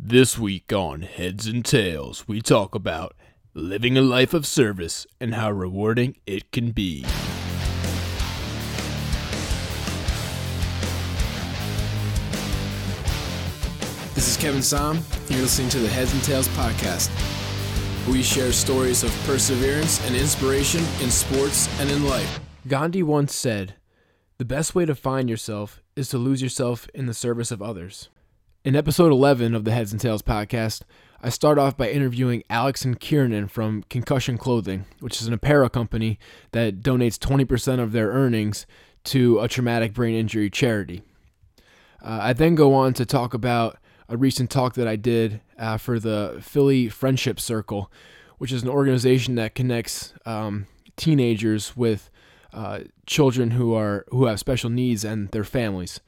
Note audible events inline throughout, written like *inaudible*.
This week on Heads and Tails, we talk about living a life of service and how rewarding it can be. This is Kevin Som. You're listening to the Heads and Tails podcast. We share stories of perseverance and inspiration in sports and in life. Gandhi once said, The best way to find yourself is to lose yourself in the service of others. In episode 11 of the Heads and Tails podcast, I start off by interviewing Alex and Kiernan from Concussion Clothing, which is an apparel company that donates 20% of their earnings to a traumatic brain injury charity. Uh, I then go on to talk about a recent talk that I did uh, for the Philly Friendship Circle, which is an organization that connects um, teenagers with uh, children who are who have special needs and their families.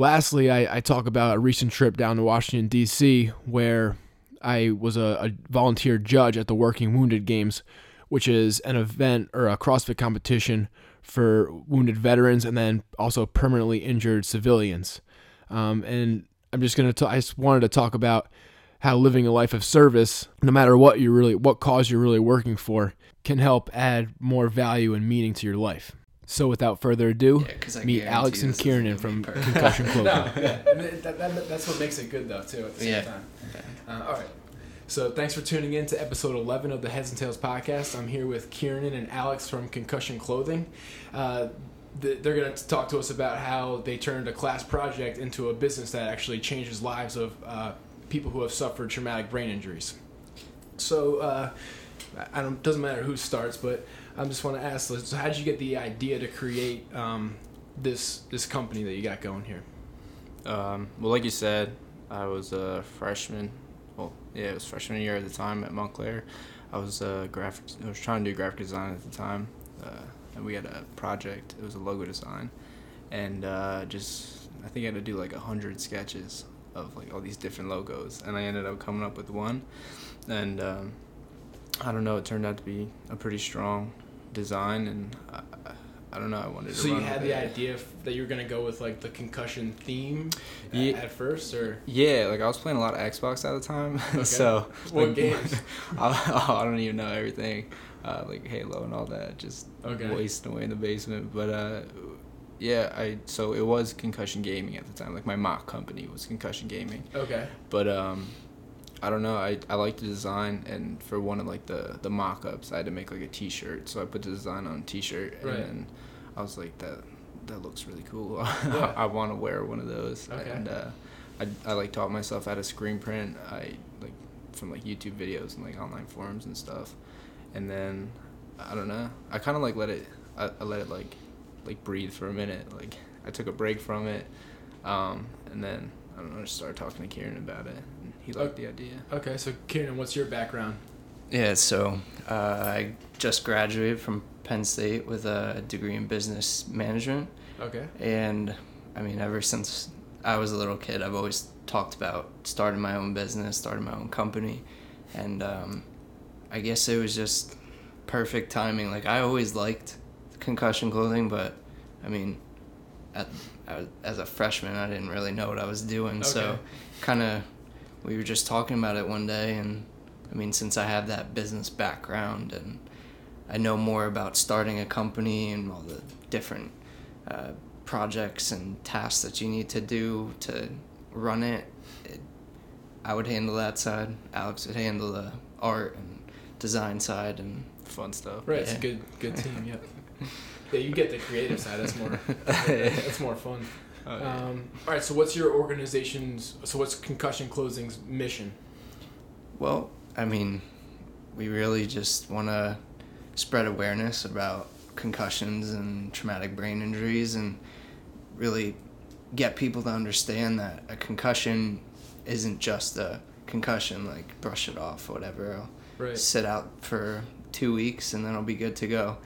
Lastly, I, I talk about a recent trip down to Washington D.C. where I was a, a volunteer judge at the Working Wounded Games, which is an event or a CrossFit competition for wounded veterans and then also permanently injured civilians. Um, and I'm just gonna. T- I just wanted to talk about how living a life of service, no matter what you really, what cause you're really working for, can help add more value and meaning to your life. So, without further ado, Yeah, 'cause I meet Alex and this Kieran from. Concussion *laughs* Clothing. No, *laughs* yeah, that, that, that's what makes it good though too. At the same Yeah. time. Uh, all right. So thanks for tuning in to episode 11 of the Heads and Tails podcast. I'm here with Kieran and Alex from Concussion Clothing. Uh, th- they're going to talk to us about how they turned a class project into a business that actually changes lives of uh, people who have suffered traumatic brain injuries. So uh, I don't doesn't matter who starts, but I just want to ask, so how did you get the idea to create um, this this company that you got going here? Um, well, like you said, I was a freshman. Well, yeah, it was freshman year at the time at Montclair. I was a graphic. I was trying to do graphic design at the time, uh, and we had a project. It was a logo design, and uh, just I think I had to do like a hundred sketches of like all these different logos, and I ended up coming up with one, and um, I don't know. It turned out to be a pretty strong design, and I, I don't know. I wanted to. So you had the it. idea f- that you were gonna go with like the concussion theme a- Ye- at first, or Yeah, like I was playing a lot of Xbox at the time, *laughs* Okay. so What like, games? *laughs* I, *laughs* I don't even know everything, uh, like Halo and all that, just Okay. wasting away in the basement. But uh, yeah, I so it was Concussion Gaming at the time. Like my mock company was Concussion Gaming, okay, but um, I don't know. I I liked the design, and for one of like the the mock-ups, I had to make like a T-shirt. So I put the design on a T-shirt, Right. and I was like that. That looks really cool. *laughs* Yeah. I, want to wear one of those. Okay. And uh, I, I like taught myself how to screen print. I like from like YouTube videos and like online forums and stuff. And then I don't know. I kind of like let it. I, I let it like like breathe for a minute. Like I took a break from it, um, and then I don't know. Just started talking to Kieran about it, he liked the idea. okay. So Kieran, what's your background? Yeah, so uh, I just graduated from Penn State with a degree in business management. Okay, And I mean, ever since I was a little kid, I've always talked about starting my own business, starting my own company. And um, I guess it was just perfect timing. Like, I always liked concussion clothing, but I mean, at, I, as a freshman, I didn't really know what I was doing. okay. So, kind of, we were just talking about it one day. And I mean, since I have that business background and I know more about starting a company and all the different uh, projects and tasks that you need to do to run it, it. I would handle that side. Alex would handle the art and design side, and Fun stuff. right. It's a good good *laughs* team. Yep. Yeah, you get the creative side. That's more. *laughs* that's more fun. Oh, yeah. Um, all right. So what's your organization's? So what's Concussion Clothing's mission? well, I mean, we really just want to spread awareness about concussions and traumatic brain injuries, and really get people to understand that a concussion isn't just a concussion. Like brush it off, whatever. I'll Right. sit out for two weeks and then I'll be good to go.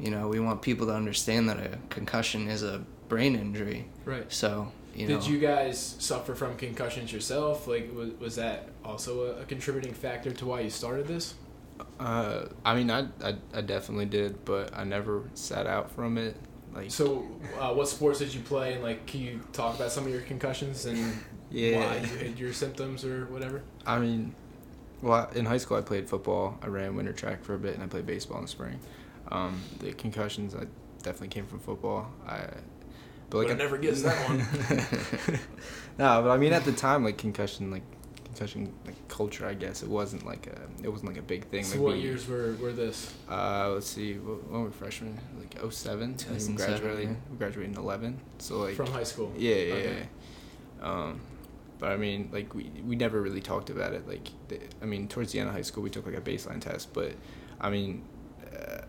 You know, we want people to understand that a concussion is a brain injury. Right. So, you know, Did you guys suffer from concussions yourself? Like, was, was that also a, a contributing factor to why you started this? Uh, I mean, I, I I definitely did, but I never sat out from it. Like So, uh, what sports did you play? And like, can you talk about some of your concussions and *laughs* Yeah. why you had your symptoms or whatever? I mean, well, in high school I played football. I ran winter track for a bit, and I played baseball in the spring. Um, the concussions I definitely came from football. I, but like Would've never guessed that one. *laughs* no, but I mean at the time, like concussion, like concussion like culture, I guess it wasn't like a it wasn't like a big thing. So like what we- years were, were this? Uh, let's see, wh- when were we freshmen? Like 07? And we graduated, yeah. we graduated in 11. So like From high school? yeah, yeah, Okay. yeah. Um, but I mean, like we we never really talked about it. Like, the, I mean, towards the end of high school, we took like a baseline test. But I mean, uh,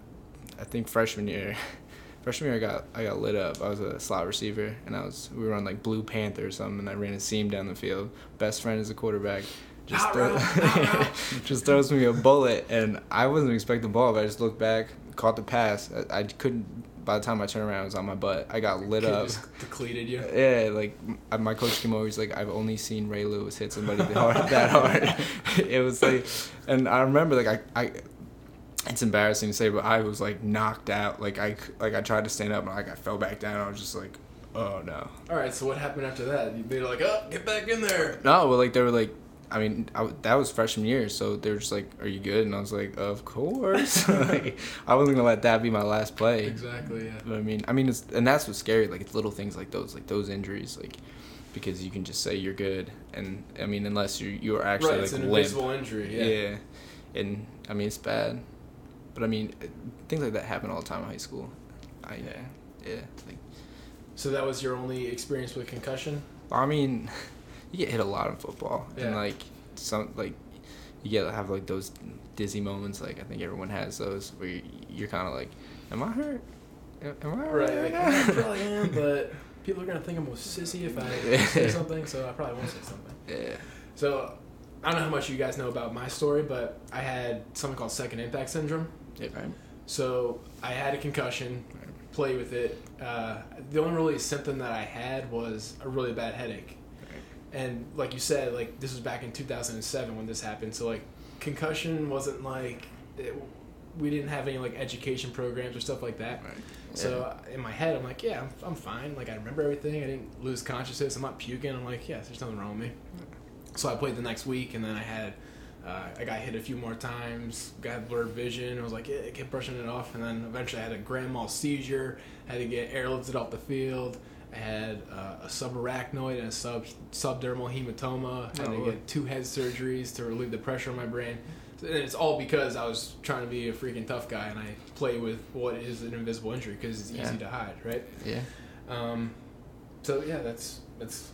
I think freshman year, *laughs* freshman year, I got I got lit up. I was a slot receiver, and I was we were on like Blue Panther or something, and I ran a seam down the field. Best friend is a quarterback. Just, throw- *laughs* just throws me a bullet, and I wasn't expecting the ball. But I just looked back, caught the pass. I, I couldn't. By the time I turned around, I was on my butt. I got lit Kid up. depleted you. *laughs* Yeah, like my coach came over. He's like, I've only seen Ray Lewis hit somebody that hard. That hard. *laughs* it was like, and I remember like I, I, it's embarrassing to say, but I was like knocked out. Like I, like I tried to stand up and like I fell back down. I was just like, oh no. All right, so what happened after that? They were like, "Oh, get back in there." No, but like they were like, I mean, I, that was freshman year, so they were just like, "Are you good?" And I was like, "Of course." *laughs* like, I wasn't gonna let that be my last play. Exactly. Yeah. But I mean, I mean, it's and that's what's scary. Like it's little things like those, like those injuries, like because you can just say you're good, and I mean, unless you you're actually right, like it's an limp. invisible injury. Yeah. yeah. and I mean it's bad, but I mean things like that happen all the time in high school. I Yeah. yeah. Like So that was your only experience with concussion? I mean, *laughs* you get hit a lot in football, and like some like you get have like those dizzy moments. Like I think everyone has those where you, you're kind of like, am I hurt? Am am I Right. right? Like, I probably am, but people are gonna think I'm a sissy if I *laughs* say something, so I probably won't say something. yeah. So I don't know how much you guys know about my story, but I had something called second impact syndrome. Right. So I had a concussion, played with it. Uh, the only really symptom that I had was a really bad headache. And like you said, like this was back in 2007 when this happened. So like concussion wasn't like it, we didn't have any like education programs or stuff like that. Right. So in my head, I'm like, yeah, I'm, I'm fine. Like I remember everything. I didn't lose consciousness. I'm not puking. I'm like, yeah, there's nothing wrong with me. So I played the next week, and then I had, uh, I got hit a few more times. Got blurred vision. I was like, yeah, I kept brushing it off, and then eventually I had a grand mal seizure. Had to get airlifted off the field. I had uh, a subarachnoid and a sub subdural hematoma. I Had Oh, to get two head surgeries to relieve the pressure on my brain. And it's all because I was trying to be a freaking tough guy, and I play with what is an invisible injury because it's easy Yeah. to hide, right? Yeah. Um, so yeah, that's that's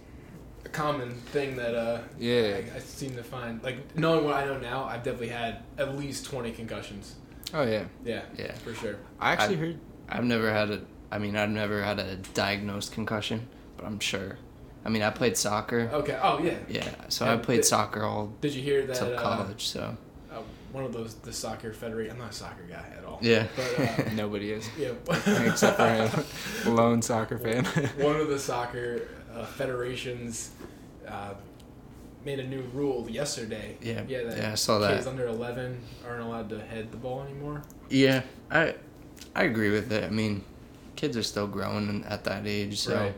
a common thing that uh, Yeah. I, I seem to find. Like knowing what I know now, I've definitely had at least twenty concussions. Oh yeah. Yeah, Yeah. for sure. I actually I- heard. I've never had a. I mean, I've never had a diagnosed concussion, but I'm sure. I mean, I played soccer. Okay. Oh yeah. Yeah, so Yeah, I played th- soccer all Did you hear that? till uh, college. So uh, one of those the soccer federation. I'm not a soccer guy at all. yeah. But uh, *laughs* Nobody is. yeah. Except for him. *laughs* Lone soccer fan. one of the soccer uh, federations uh, made a new rule yesterday. Yeah, Yeah. That yeah, I saw that. Kids under 11 aren't allowed to head the ball anymore. Yeah, I I agree with it. I mean, kids are still growing at that age, so Right.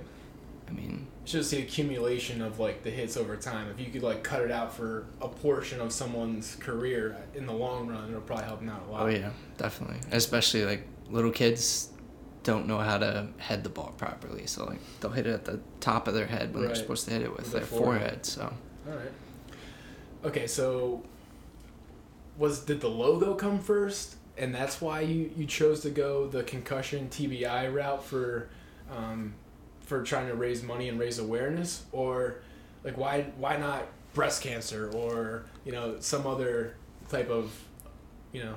I mean, It's just the accumulation of like the hits over time. If you could like cut it out for a portion of someone's career in the long run, it'll probably help them out a lot. oh yeah, definitely. Especially like little kids don't know how to head the ball properly, so like they'll hit it at the top of their head when Right. they're supposed to hit it with With their their forehead. forehead. So All right. Okay, so was did the logo come first, and that's why you you chose to go the concussion TBI route for, um, for trying to raise money and raise awareness, or like why why not breast cancer or you know some other type of, you know.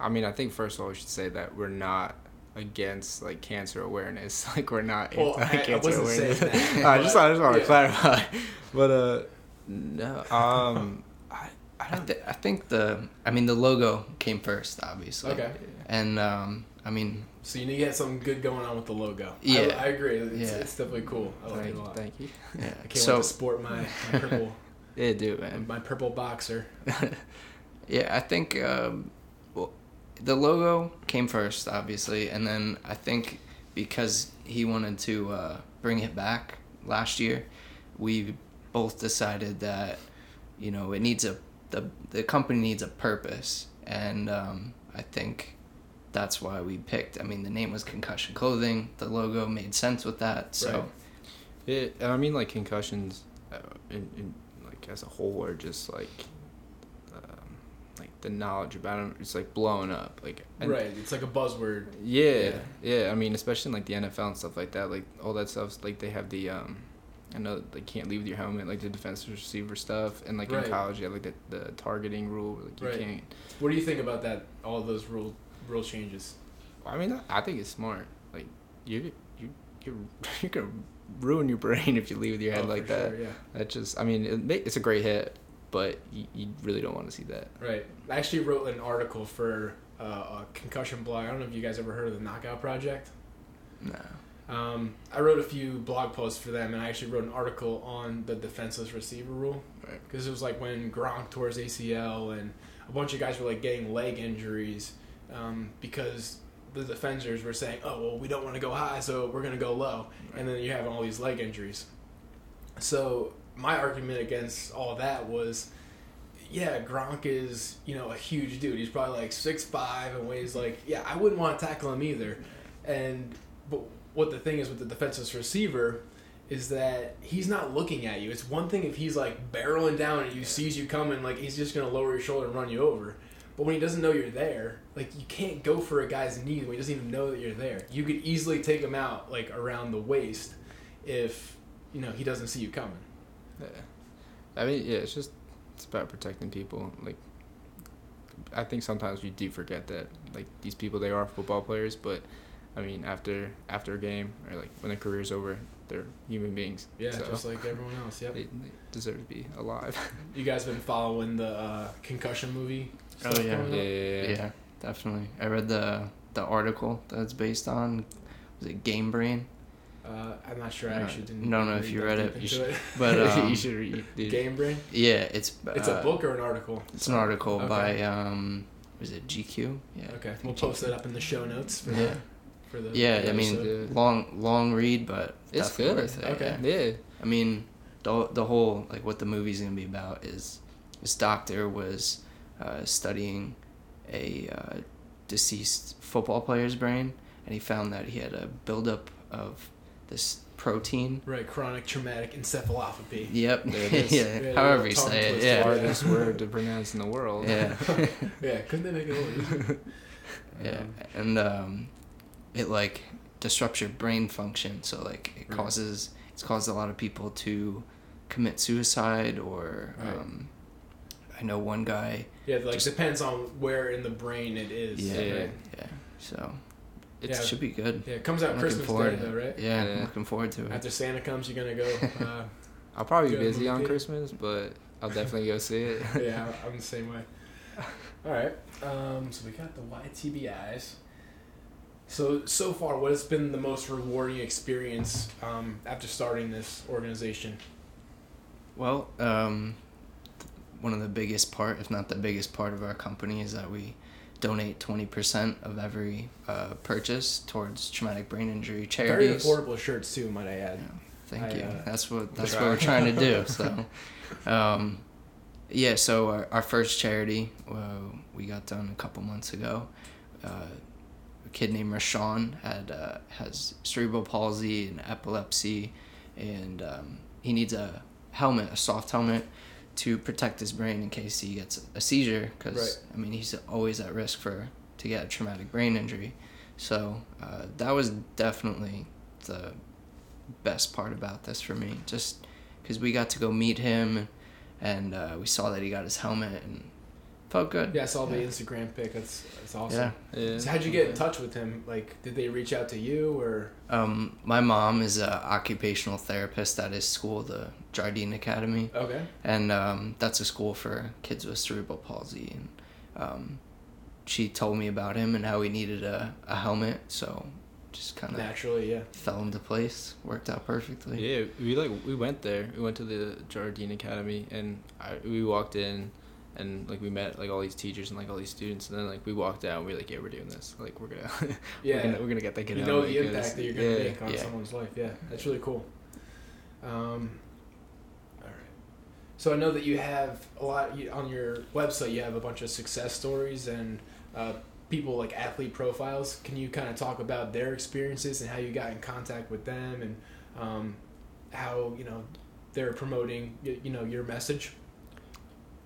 I mean, I think first of all, we should say that we're not against like cancer awareness. *laughs* Like we're not Well, I- I anti-cancer wasn't saying awareness. that, *laughs* I just, I just want to yeah. clarify. But uh, no. Um, I, I I, don't. th- I think the I mean the logo came first, obviously. Okay. And um, I mean, So you need to get something good going on with the logo. Yeah. I, I agree. It's, Yeah. it's definitely cool. I like it Thank, a lot. thank you. yeah. I can't so wait to sport my, my purple *laughs* Yeah, do man. my purple boxer. Yeah, I think um, well, the logo came first, obviously, and then I think because he wanted to uh, bring it back last year, we both decided that you know it needs a the the company needs a purpose, and um, I think that's why we picked. I mean, the name was Concussion Clothing. The logo made sense with that. So Right. And I mean like concussions, uh, in, in like as a whole are just like the knowledge about them. It's like blowing up. Like and- right. It's like a buzzword. Yeah, Yeah. yeah, I mean, especially in like the NFL and stuff like that. Like all that stuff. Like they have the um, I know they can't leave with your helmet. Like the defenseless receiver stuff, and like Right. in college, you have like the, the targeting rule. Like you Right. can't. What do you think about that? All those rule rule changes. I mean, I think it's smart. Like you, you, you're *laughs* you're gonna ruin your brain if you leave with your head Oh, like that. sure, yeah. That just, I mean it, it's a great hit, but you, you really don't want to see that. Right. I actually wrote an article for uh, a concussion blog. I don't know if you guys ever heard of the Knockout Project. no. Um, I wrote a few blog posts for them, and I actually wrote an article on the defenseless receiver rule. Right. Because it was like when Gronk tore his ACL, and a bunch of guys were like getting leg injuries um, because the defenders were saying, "Oh, well, we don't want to go high, so we're going to go low," and then you have all these leg injuries. So my argument against all that was, yeah, Gronk is you know a huge dude. He's probably like six five and weighs like yeah. I wouldn't want to tackle him either. And but what the thing is with the defenseless receiver is that he's not looking at you. It's one thing if he's like barreling down and you sees you coming, like he's just gonna lower your shoulder and run you over. But when he doesn't know you're there, like you can't go for a guy's knee when he doesn't even know that you're there. You could easily take him out like around the waist if you know he doesn't see you coming. Yeah. I mean, yeah, it's just it's about protecting people. Like, I think sometimes we do forget that like these people they are football players, but I mean after after a game or like when their career's over, they're human beings. Yeah, so just like everyone else. Yep. they, they deserve to be alive. You guys been following the uh, concussion movie? Oh, stuff yeah. yeah, yeah, Yeah. yeah. definitely. I read the the article that it's based on. Was it Game Brain? Uh, I'm not sure. I No, actually didn't. no, no, if you read it, into you it. *laughs* But *laughs* um, you should read. dude. Game Brain. yeah, it's It's a uh, book or an article. It's an article Okay. by um, was it GQ? Yeah. Okay, we'll post GQ. it up in the show notes. For Yeah. The, for the Yeah, the I mean, episode. Long long read, but It's good. worth it. Okay. yeah. Yeah. I mean, the the whole like what the movie's gonna be about is this doctor was uh, studying a uh, deceased football player's brain, and he found that he had a buildup of this protein. right, chronic traumatic encephalopathy. Yep. There it *laughs* is. yeah. Yeah, However you say it. twister. Yeah. Hardest word to pronounce in the world. Yeah. *laughs* Yeah, couldn't they make it a little easier? Yeah, Um, and um, it like disrupts your brain function. So like it Right. causes it's caused a lot of people to commit suicide or Right. um, I know one guy. Yeah, like Just- depends on where in the brain it is. Yeah, Yeah. right? yeah. So it Yeah. should be good. Yeah, it comes out I'm Christmas looking forward Day though, right? Yeah, Yeah. I'm looking forward to it. After Santa comes, you're gonna go. *laughs* Uh, I'll probably be busy on. Christmas, but I'll definitely go see it. *laughs* yeah, I'm the same way. *laughs* All right. Um, so we got the YTBIs. So so far, what has been the most rewarding experience um, after starting this organization? Well, um, one of the biggest part, if not the biggest part of our company, is that we donate twenty percent of every uh, purchase towards traumatic brain injury charities. Very affordable shirts too, might I add. Yeah, Thank I, you. uh, that's what that's what we're trying to do. *laughs* So, um, yeah. So our, our first charity uh, we got done a couple months ago. Uh, a kid named Rashawn had uh, has cerebral palsy and epilepsy, and um, he needs a helmet, a soft helmet, to protect his brain in case he gets a seizure. Because Right. I mean, he's always at risk for to get a traumatic brain injury. So uh, that was definitely the best part about this for me, just because we got to go meet him, and uh, we saw that he got his helmet and felt good. Yeah, I saw the Yeah. Instagram pic. That's that's awesome. Yeah. Yeah. So how'd you get in touch with him? Like, did they reach out to you or? Um, my mom is an occupational therapist at his school, the Jardine Academy, Okay. and um, that's a school for kids with cerebral palsy. And um, she told me about him and how he needed a, a helmet, so just kind of Naturally, yeah. fell into place. Worked out perfectly. Yeah, we like we went there. We went to the Jardine Academy, and I, we walked in, and like we met like all these teachers and like all these students, and then like we walked out. and We were like, yeah, we're doing this. Like we're gonna, *laughs* Yeah. we're gonna, we're gonna get that kid. you know the impact that you're gonna yeah. make on yeah. someone's life. Yeah, that's really cool. Um, all right So I know that you have a lot you, on your website. You have a bunch of success stories and uh, people like athlete profiles. Can you kind of talk about their experiences and how you got in contact with them and um, how you know they're promoting you know your message?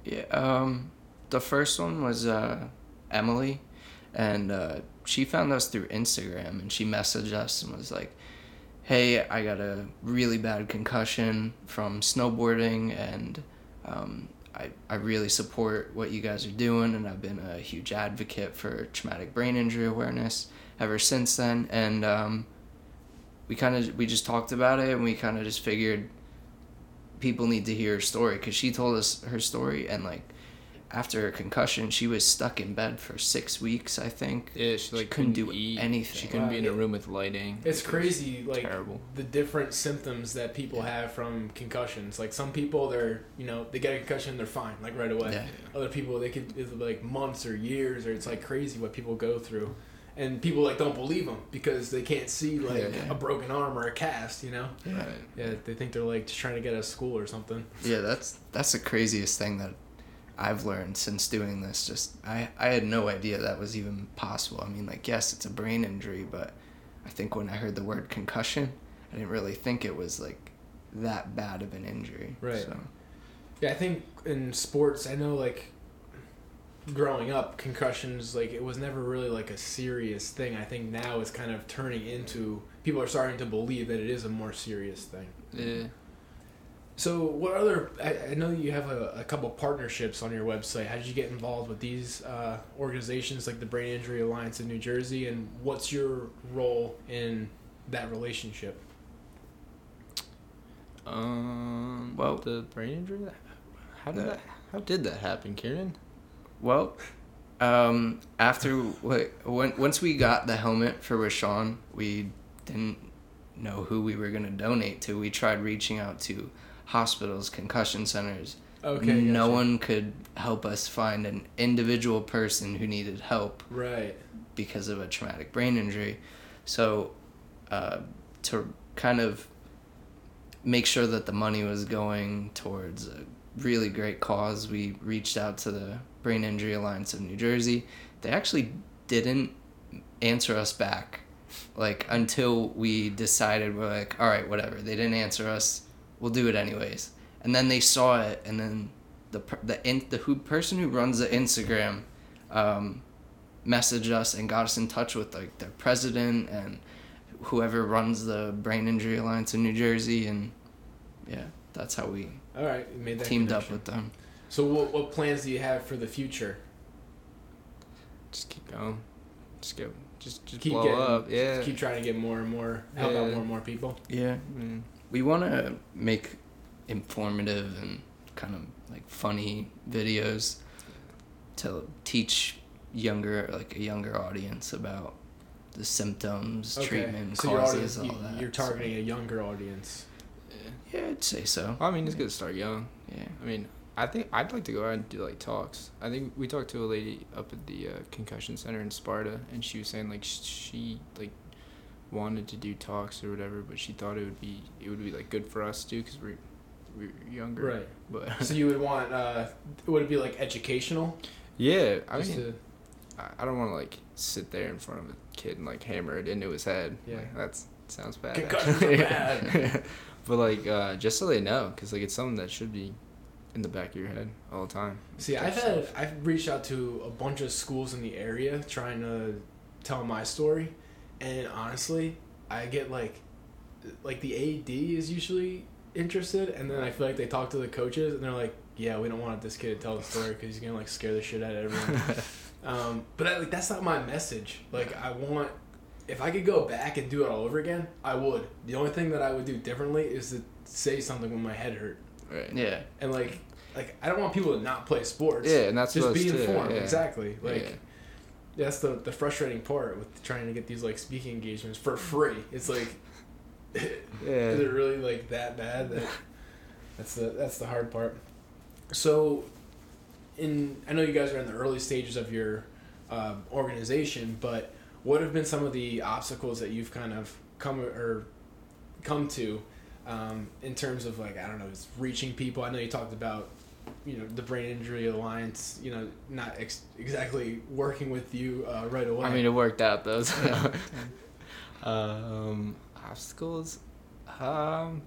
Yeah. Um, the first one was uh, Emily, and uh, she found us through Instagram, and she messaged us and was like, "Hey, I got a really bad concussion from snowboarding, and um, I I really support what you guys are doing, and I've been a huge advocate for traumatic brain injury awareness ever since then." And um, we kind of we just talked about it, and we kind of just figured people need to hear her story because she told us her story and like after her concussion she was stuck in bed for six weeks i think Yeah, she like couldn't couldn't, do eat. anything. She couldn't be in a room with lighting. It's It crazy, like terrible. the different symptoms that people have from concussions. Like some people, they're you know they get a concussion, they're fine, like right away. Yeah. Other people, they could it's like months or years, or it's like crazy what people go through, and people like don't believe them because they can't see like Yeah, yeah. a broken arm or a cast. You know, yeah Right. yeah, they think they're like just trying to get out of school or something. yeah that's that's the craziest thing that i've learned since doing this just i i had no idea that was even possible i mean like yes it's a brain injury but i think when i heard the word concussion i didn't really think it was like that bad of an injury Right. so Yeah, I think in sports, I know like growing up, concussions like it was never really like a serious thing. I think now it's kind of turning into people are starting to believe that it is a more serious thing. Yeah. So, what other? I, I know you have a, a couple partnerships on your website. How did you get involved with these uh, organizations like the Brain Injury Alliance in New Jersey, and what's your role in that relationship? Um. Well- the brain injury. How did The- that? How did that happen, Kieran? Well, um, after when, once we got the helmet for Rashawn, we didn't know who we were gonna donate to. We tried reaching out to hospitals, concussion centers. Okay, no gotcha. one could help us find an individual person who needed help Right. because of a traumatic brain injury. So, uh, to kind of make sure that the money was going towards a really great cause, we reached out to the Brain Injury Alliance of New Jersey. They actually didn't answer us back, like until we decided we're like, all right, whatever. They didn't answer us. We'll do it anyways. And then they saw it, and then the the in, the who person who runs the Instagram. Um, messaged us and got us in touch with like their president and whoever runs the Brain Injury Alliance in New Jersey, and yeah, that's how we All right, you made that teamed up with them. So, what what plans do you have for the future? Just keep going. Just go. Just just Keep blow getting, up. Yeah. just keep trying to get more and more, help out more and more people. Yeah, Mm. we want to make informative and kind of like funny videos to teach younger like a younger audience about the symptoms, treatment, so your causes, audience, all you, that. you're targeting a younger audience. Yeah. Yeah, I'd say so. I mean, it's good to start young. Yeah. I mean, I think I'd like to go out and do like talks. I think we talked to a lady up at the uh, concussion center in Sparta, and she was saying like she like wanted to do talks or whatever, but she thought it would be it would be like good for us too because we're we're younger. Right. But *laughs* so you would want, uh, would it be like educational? yeah, I Just mean, to- I, I don't want to like sit there in front of a kid and like hammer it into his head. Yeah. Like, that's sounds bad. Concussions actually. are *laughs* bad. *laughs* but like uh, just so they know, because like it's something that should be in the back of your head all the time. See, I've had I've reached out to a bunch of schools in the area trying to tell my story, and honestly, I get like, like the AD is usually interested, and then I feel like they talk to the coaches, and they're like, "Yeah, we don't want this kid to tell the story because he's gonna like scare the shit out of everyone." *laughs* um, but I, like that's not my message. Like I want, if I could go back and do it all over again, I would. The only thing that I would do differently is to say something when my head hurt, Right. Yeah. and like. Like I don't want people to not play sports Yeah, and that's just what be informed yeah. exactly like Yeah. that's the the frustrating part with trying to get these like speaking engagements for free it's like *laughs* is it really like that bad that *laughs* that's the that's the hard part so in i know you guys are in the early stages of your um, organization but what have been some of the obstacles that you've kind of come or come to um, in terms of like I don't know, it's reaching people. I know you talked about you know the Brain Injury Alliance. You know, not ex- exactly working with you uh, right away. I mean, it worked out though. So. *laughs* um, obstacles. Um,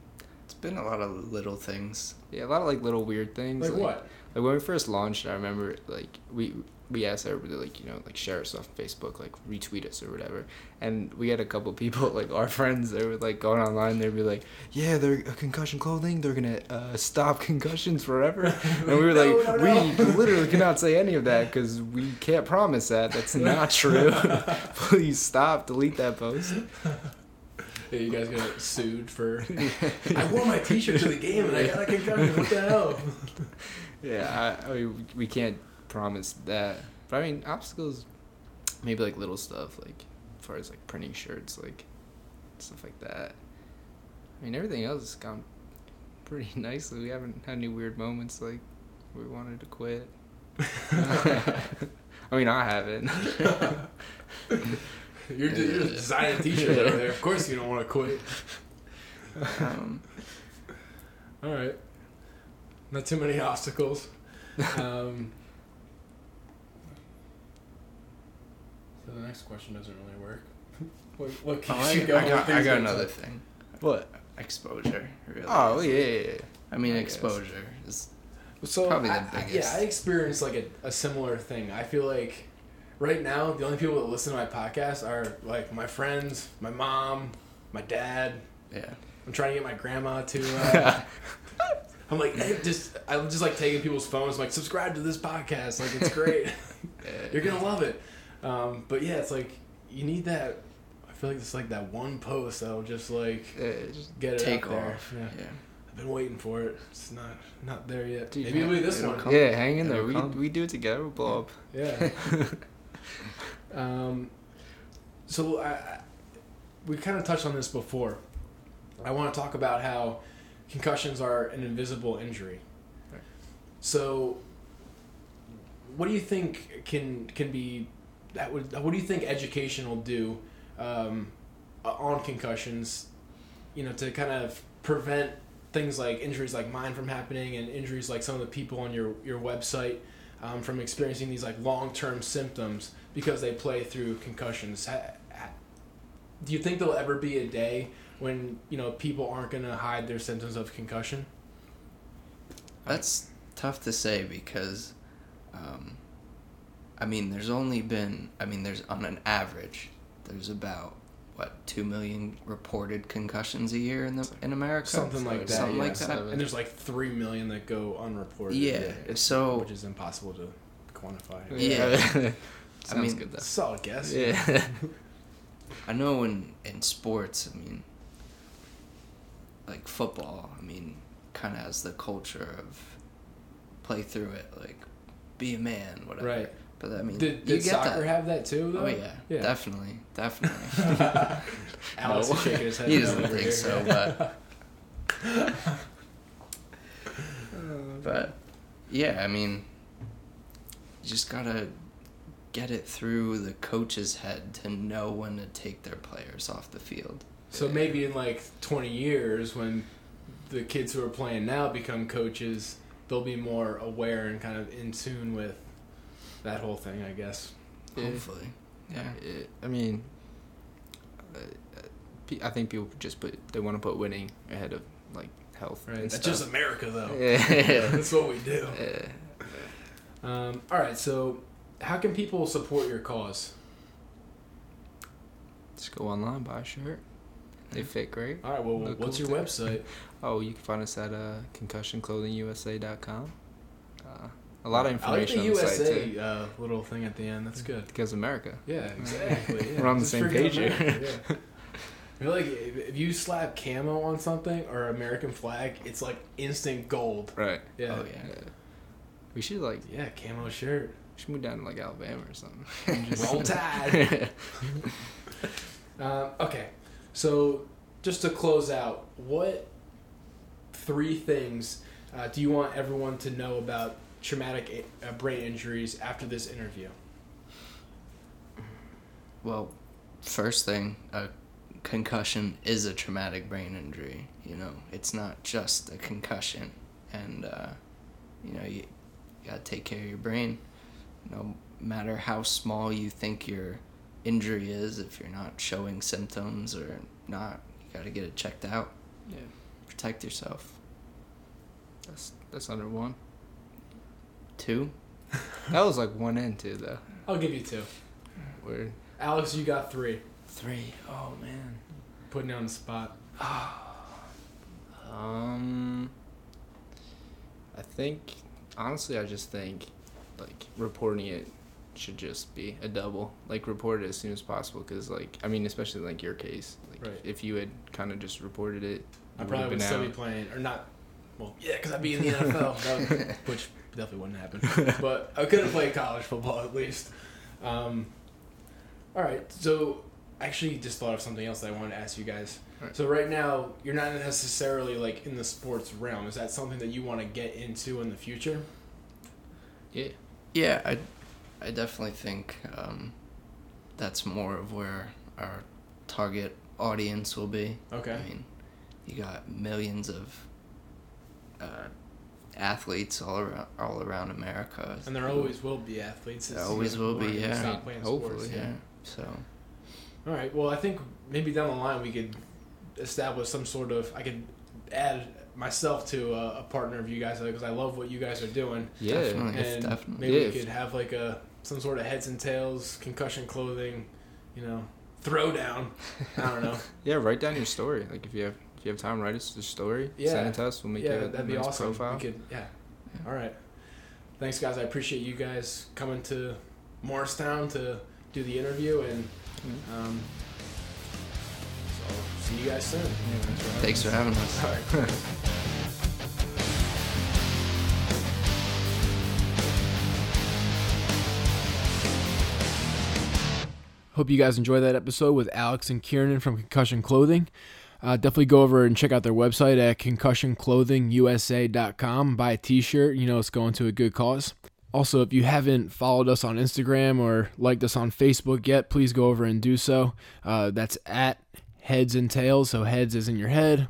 It's been a lot of little things. yeah, a lot of like little weird things. like what? Like when we first launched, I remember like we we asked everybody like you know like share us on Facebook, like retweet us or whatever, and we had a couple *laughs* people like our friends they were like going online, they'd be like, yeah, they're concussion clothing, they're gonna uh, stop *laughs* concussions forever, *laughs* and we were like, No, no, no. we literally cannot say any of that because we can't promise that. That's not true. Please stop, delete that post. Yeah, you guys got sued for. I wore my T-shirt to the game and I got a concussion. What the hell? Yeah, I, I mean, we can't promise that. But I mean, obstacles, maybe like little stuff, like as far as like printing shirts, like stuff like that. I mean, everything else has gone pretty *laughs* nicely. We haven't had any weird moments like we wanted to quit. *laughs* I mean, I haven't. *laughs* You're, you're designing a T-shirt over there. Of course, you don't want to quit. Um, All right. Not too many obstacles. Um, so the next question doesn't really work. *laughs* What, what oh, keeps I, you I got, I got another tough? thing. what? Exposure. Really. Oh yeah, yeah, yeah. I mean, I guess. exposure is So Probably the I- I- biggest. yeah, I experienced like a, a similar thing. I feel like right now the only people that listen to my podcast are like my friends, my mom, my dad. yeah. I'm trying to get my grandma to. *laughs* Uh, I'm like, hey, just I'm just like taking people's phones, like subscribe to this podcast. Like it's great. *laughs* You're gonna love it. Um, but yeah, it's like you need that. I feel like it's like that one post that'll just like Yeah, just get it Take out there. off. Yeah. Yeah. I've been waiting for it. It's not not there yet. Dude, Maybe it'll be this it'll one. come. yeah, hang in there. It'll We come. we do it together. We'll blow up. Yeah. *laughs* um, so I, I, we kind of touched on this before. I want to talk about how concussions are an invisible injury. Right. So, what do you think can can be that would what do you think education will do um, on concussions? You know, to kind of prevent things like injuries like mine from happening and injuries like some of the people on your your website um, from experiencing these like long term symptoms because they play through concussions. Do you think there'll ever be a day when you know people aren't going to hide their symptoms of concussion? That's tough to say because, um, I mean, there's only been, I mean, there's on an average, there's about what two million reported concussions a year in the in America. Something like that. Something yeah. like that. And there's like three million that go unreported. Yeah, so- which is impossible to quantify. Yeah. *laughs* Sounds mean, good though. Solid guess. Yeah. *laughs* I know in in sports, I mean, like football, I mean, kind of has the culture of play through it, like be a man, whatever. Right. But I mean, Did, you did get soccer that. have that too? Though? Oh yeah, Yeah. definitely, definitely. *laughs* Alex *laughs* No. is shaking his head. he doesn't think here. so, but but yeah, I mean, you just gotta get it through the coach's head to know when to take their players off the field. So maybe in like 20 years, when the kids who are playing now become coaches, they'll be more aware and kind of in tune with that whole thing, I guess. Hopefully, yeah. It, I mean, uh, uh, pe- I think people just put they want to put winning ahead of like health. Right. and That's stuff. just America, though. Yeah. *laughs* That's what we do. Yeah. Um, all right. So, how can people support your cause? Just go online, buy a shirt. They fit great. All right. Well, Look what's cool your too. website? *laughs* Oh, you can find us at uh, concussionclothingusa.com. Uh, a lot of information. I like the information on the site too. USA uh, little thing at the end. That's good. Because America. Yeah, *laughs* exactly. Yeah. We're on the same page here. *laughs* Yeah. I feel like if if you slap camo on something or American flag, it's like instant gold. Right. Yeah. Oh yeah. Yeah. We should like Yeah, camo shirt. we should move down to like Alabama or something. Roll Tide. *laughs* Um, okay, so just to close out, what three things uh, do you want everyone to know about traumatic uh, brain injuries after this interview? Well, first thing, uh, concussion is a traumatic brain injury. You know, it's not just a concussion, and uh, you know you, you gotta take care of your brain. No matter how small you think your injury is, if you're not showing symptoms or not, you gotta get it checked out. Yeah. Protect yourself. That's that's under one. Two. *laughs* That was like one and two though. I'll give you two. Weird. Alex, you got three. Three. Oh man. Putting you on the spot. *sighs* Um. I think honestly, I just think like reporting it should just be a double. Like report it as soon as possible, because like I mean, especially like your case. Like Right. if you had kind of just reported it, I you probably would've would still be out. playing, or not. Well, yeah, because I'd be in the *laughs* NFL, that would- *laughs* which definitely wouldn't happen. *laughs* But I could have played college football at least. Um, all right, so I actually just thought of something else that I wanted to ask you guys. Right. So right now, you're not necessarily like in the sports realm. Is that something that you want to get into in the future? Yeah. Yeah, I, I definitely think um, that's more of where our target audience will be. Okay. I mean, you got millions of uh, athletes all around all around America. And there always will be athletes. There always will be, we're yeah. Stop Hopefully, sports. yeah. So All right. Well, I think maybe down the line we could establish some sort of. I could add myself to a, a partner of you guys uh, because I love what you guys are doing, Yeah. Definitely. If and definitely. maybe Yeah. we could have like a some sort of heads and tails concussion clothing, you know, throwdown. I don't know. *laughs* Yeah. Write down your story. Like if you have if you have time, write us the story. Yeah. Send it to us. We'll make yeah, it a that'd be nice awesome. profile. We could, yeah. All right. Thanks, guys. I appreciate you guys coming to Morristown to do the interview, and Mm-hmm. um, so see you guys soon. Yeah, Thanks for having us. All right. *laughs* Hope you guys enjoyed that episode with Alex and Kieran from Concussion Clothing. Uh, definitely go over and check out their website at concussionclothingusa.com. Buy a t-shirt. You know it's going to a good cause. Also, if you haven't followed us on Instagram or liked us on Facebook yet, please go over and do so. Uh, that's at Heads and Tails. So heads is in your head,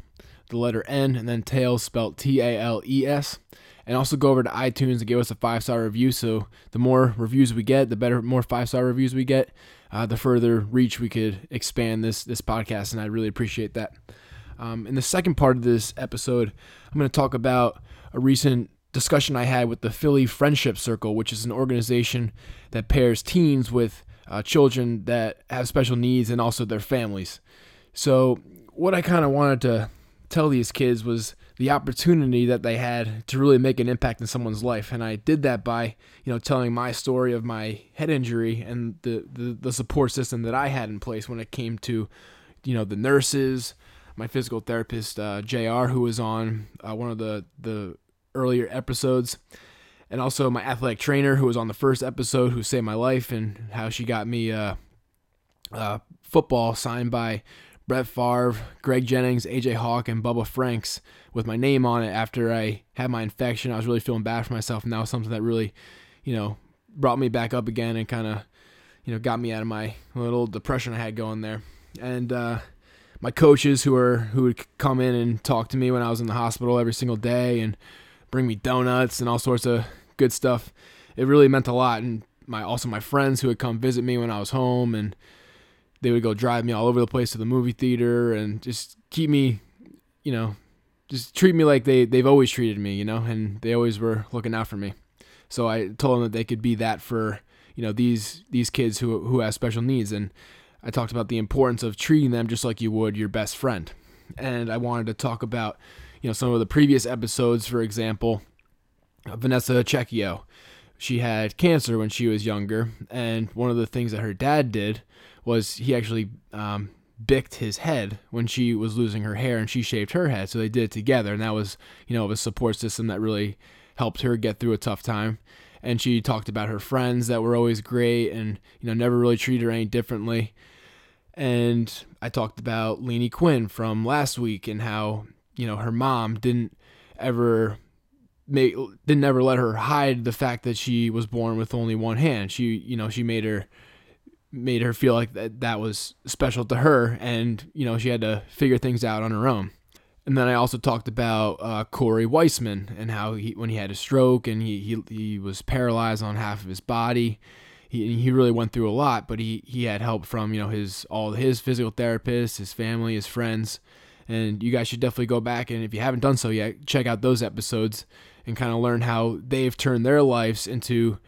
the letter N, and then tails spelled T-A-L-E-S. And also go over to iTunes and give us a five star review. So the more reviews we get, the better, more five star reviews we get, uh, the further reach we could expand this this podcast. And I really appreciate that. Um, in the second part of this episode, I'm going to talk about a recent discussion I had with the Philly Friendship Circle, which is an organization that pairs teens with uh, children that have special needs and also their families. So, what I kind of wanted to tell these kids was the opportunity that they had to really make an impact in someone's life. And i did that by you know telling my story of my head injury and the, the, the support system that i had in place when it came to you know the nurses my physical therapist uh, jr who was on uh, one of the the earlier episodes and also my athletic trainer who was on the first episode who saved my life and how she got me uh, uh, football signed by Brett Favre, Greg Jennings, AJ Hawk, and Bubba Franks with my name on it after I had my infection. I was really feeling bad for myself, and that was something that really, you know, brought me back up again and kind of, you know, got me out of my little depression I had going there. And uh, my coaches who were who would come in and talk to me when I was in the hospital every single day and bring me donuts and all sorts of good stuff. It really meant a lot. And my also my friends who would come visit me when I was home and they would go drive me all over the place to the movie theater and just keep me, you know, just treat me like they they've always treated me, you know, and they always were looking out for me. So I told them that they could be that for, you know, these these kids who who have special needs and I talked about the importance of treating them just like you would your best friend. And I wanted to talk about, you know, some of the previous episodes, for example, Vanessa Checchio. She had cancer when she was younger, and one of the things that her dad did was he actually um, bicked his head when she was losing her hair and she shaved her head. So they did it together, and that was, you know, a support system that really helped her get through a tough time. And she talked about her friends that were always great and, you know, never really treated her any differently. And I talked about Leanie Quinn from last week and how, you know, her mom didn't ever make didn't ever let her hide the fact that she was born with only one hand. She, you know, she made her made her feel like that that was special to her, and you know she had to figure things out on her own. And then I also talked about uh, Corey Weissman and how he when he had a stroke and he he, he was paralyzed on half of his body. He, he really went through a lot, but he, he had help from you know his all his physical therapists, his family, his friends, and you guys should definitely go back and if you haven't done so yet, check out those episodes and kind of learn how they've turned their lives into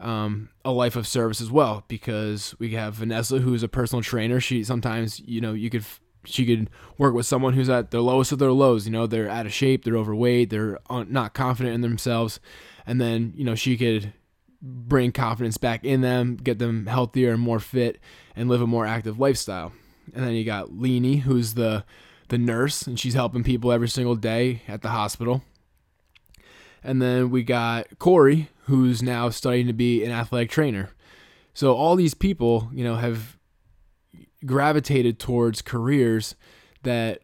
um, a life of service as well. Because we have Vanessa, who is a personal trainer. She sometimes, you know, you could she could work with someone who's at the lowest of their lows. You know, they're out of shape, they're overweight, they're not confident in themselves, and then you know she could bring confidence back in them, get them healthier and more fit, and live a more active lifestyle. And then you got Leanie, who's the the nurse, and she's helping people every single day at the hospital. And then we got Corey, who's now studying to be an athletic trainer. So all these people, you know, have gravitated towards careers that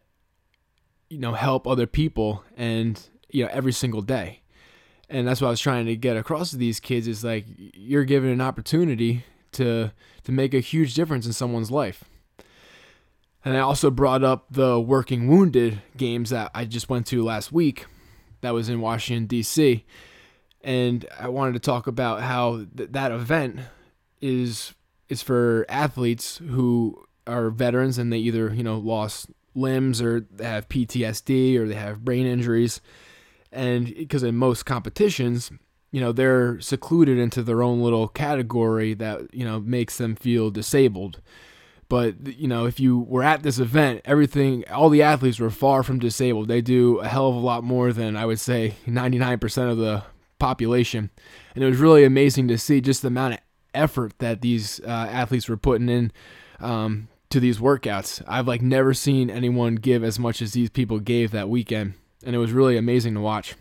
you know help other people and you know every single day. And that's what I was trying to get across to these kids is like you're given an opportunity to to make a huge difference in someone's life. And I also brought up the Working Wounded games that I just went to last week that was in Washington, D.C. And I wanted to talk about how th- that event is is for athletes who are veterans and they either you know lost limbs or they have PTSD or they have brain injuries, and because in most competitions, you know they're secluded into their own little category that you know makes them feel disabled. But you know, if you were at this event, everything, all the athletes were far from disabled. They do a hell of a lot more than I would say 99% of the population, and it was really amazing to see just the amount of effort that these uh, athletes were putting in um, to these workouts. I've like never seen anyone give as much as these people gave that weekend, and it was really amazing to watch.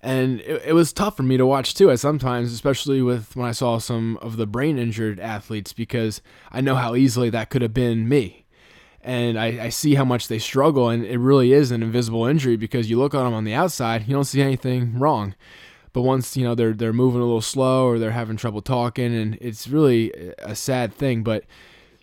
And it, it, was tough for me to watch too at sometimes especially with when i saw some of the brain injured athletes because i know how easily that could have been me and I, I see how much they struggle and it really is an invisible injury because you look at them on the outside you don't see anything wrong but once you know they're they're moving a little slow or they're having trouble talking and it's really a sad thing but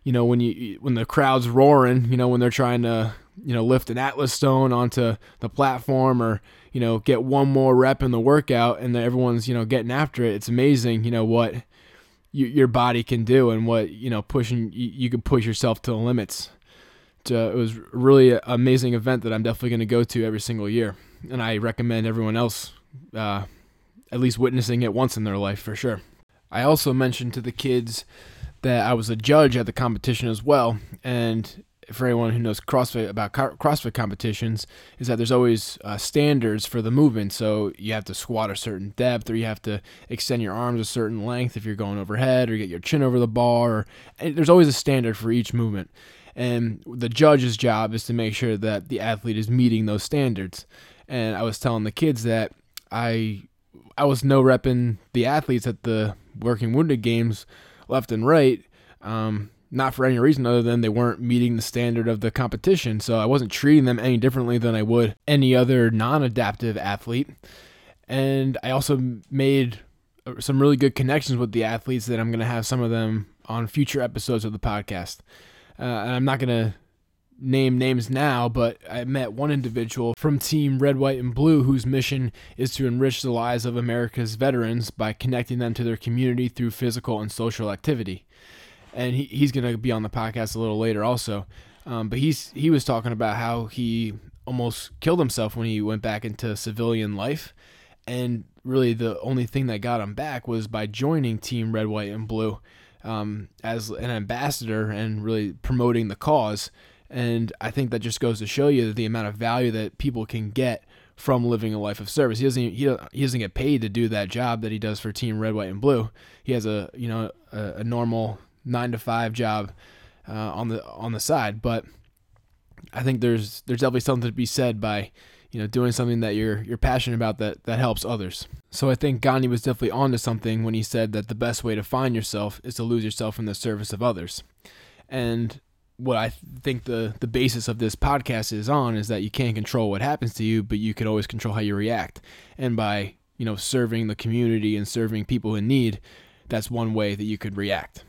you know when you when the crowd's roaring you know when they're trying to you know lift an atlas stone onto the platform or you know, get one more rep in the workout and everyone's, you know, getting after it. It's amazing, you know, what you, your body can do and what, you know, pushing, you, you can push yourself to the limits. So it was really an amazing event that I'm definitely going to go to every single year. And I recommend everyone else uh, at least witnessing it once in their life for sure. I also mentioned to the kids that I was a judge at the competition as well. And for anyone who knows CrossFit about CrossFit competitions is that there's always uh, standards for the movement. So you have to squat a certain depth, or you have to extend your arms a certain length if you're going overhead, or get your chin over the bar. Or, there's always a standard for each movement, and the judge's job is to make sure that the athlete is meeting those standards. And I was telling the kids that I I was no repping the athletes at the Working Wounded Games left and right. Um, not for any reason other than they weren't meeting the standard of the competition. So I wasn't treating them any differently than I would any other non adaptive athlete. And I also made uh, some really good connections with the athletes that I'm going to have some of them on future episodes of the podcast. Uh, and I'm not to name names now, but I met one individual from Team Red, White, and Blue whose mission is to enrich the lives of America's veterans by connecting them to their community through physical and social activity. And he, he's going to be on the podcast a little later also. Um, but he's he was talking about how he almost killed himself when he went back into civilian life, and really the only thing that got him back was by joining Team Red, White, and Blue um, as an ambassador and really promoting the cause. And I think that just goes to show you the amount of value that people can get from living a life of service. He doesn't he, he doesn't get paid to do that job that he does for Team Red, White, and Blue. He has a you know a, a normal nine to five job uh, on the on the side. But I think there's there's definitely something to be said by you know doing something that you're you're passionate about that that helps others. So I think Gandhi was definitely onto something when he said that the best way to find yourself is to lose yourself in the service of others. And what I think the the basis of this podcast is on is that you can't control what happens to you, but you can always control how you react. And by you know serving the community and serving people in need, that's one way that you could react.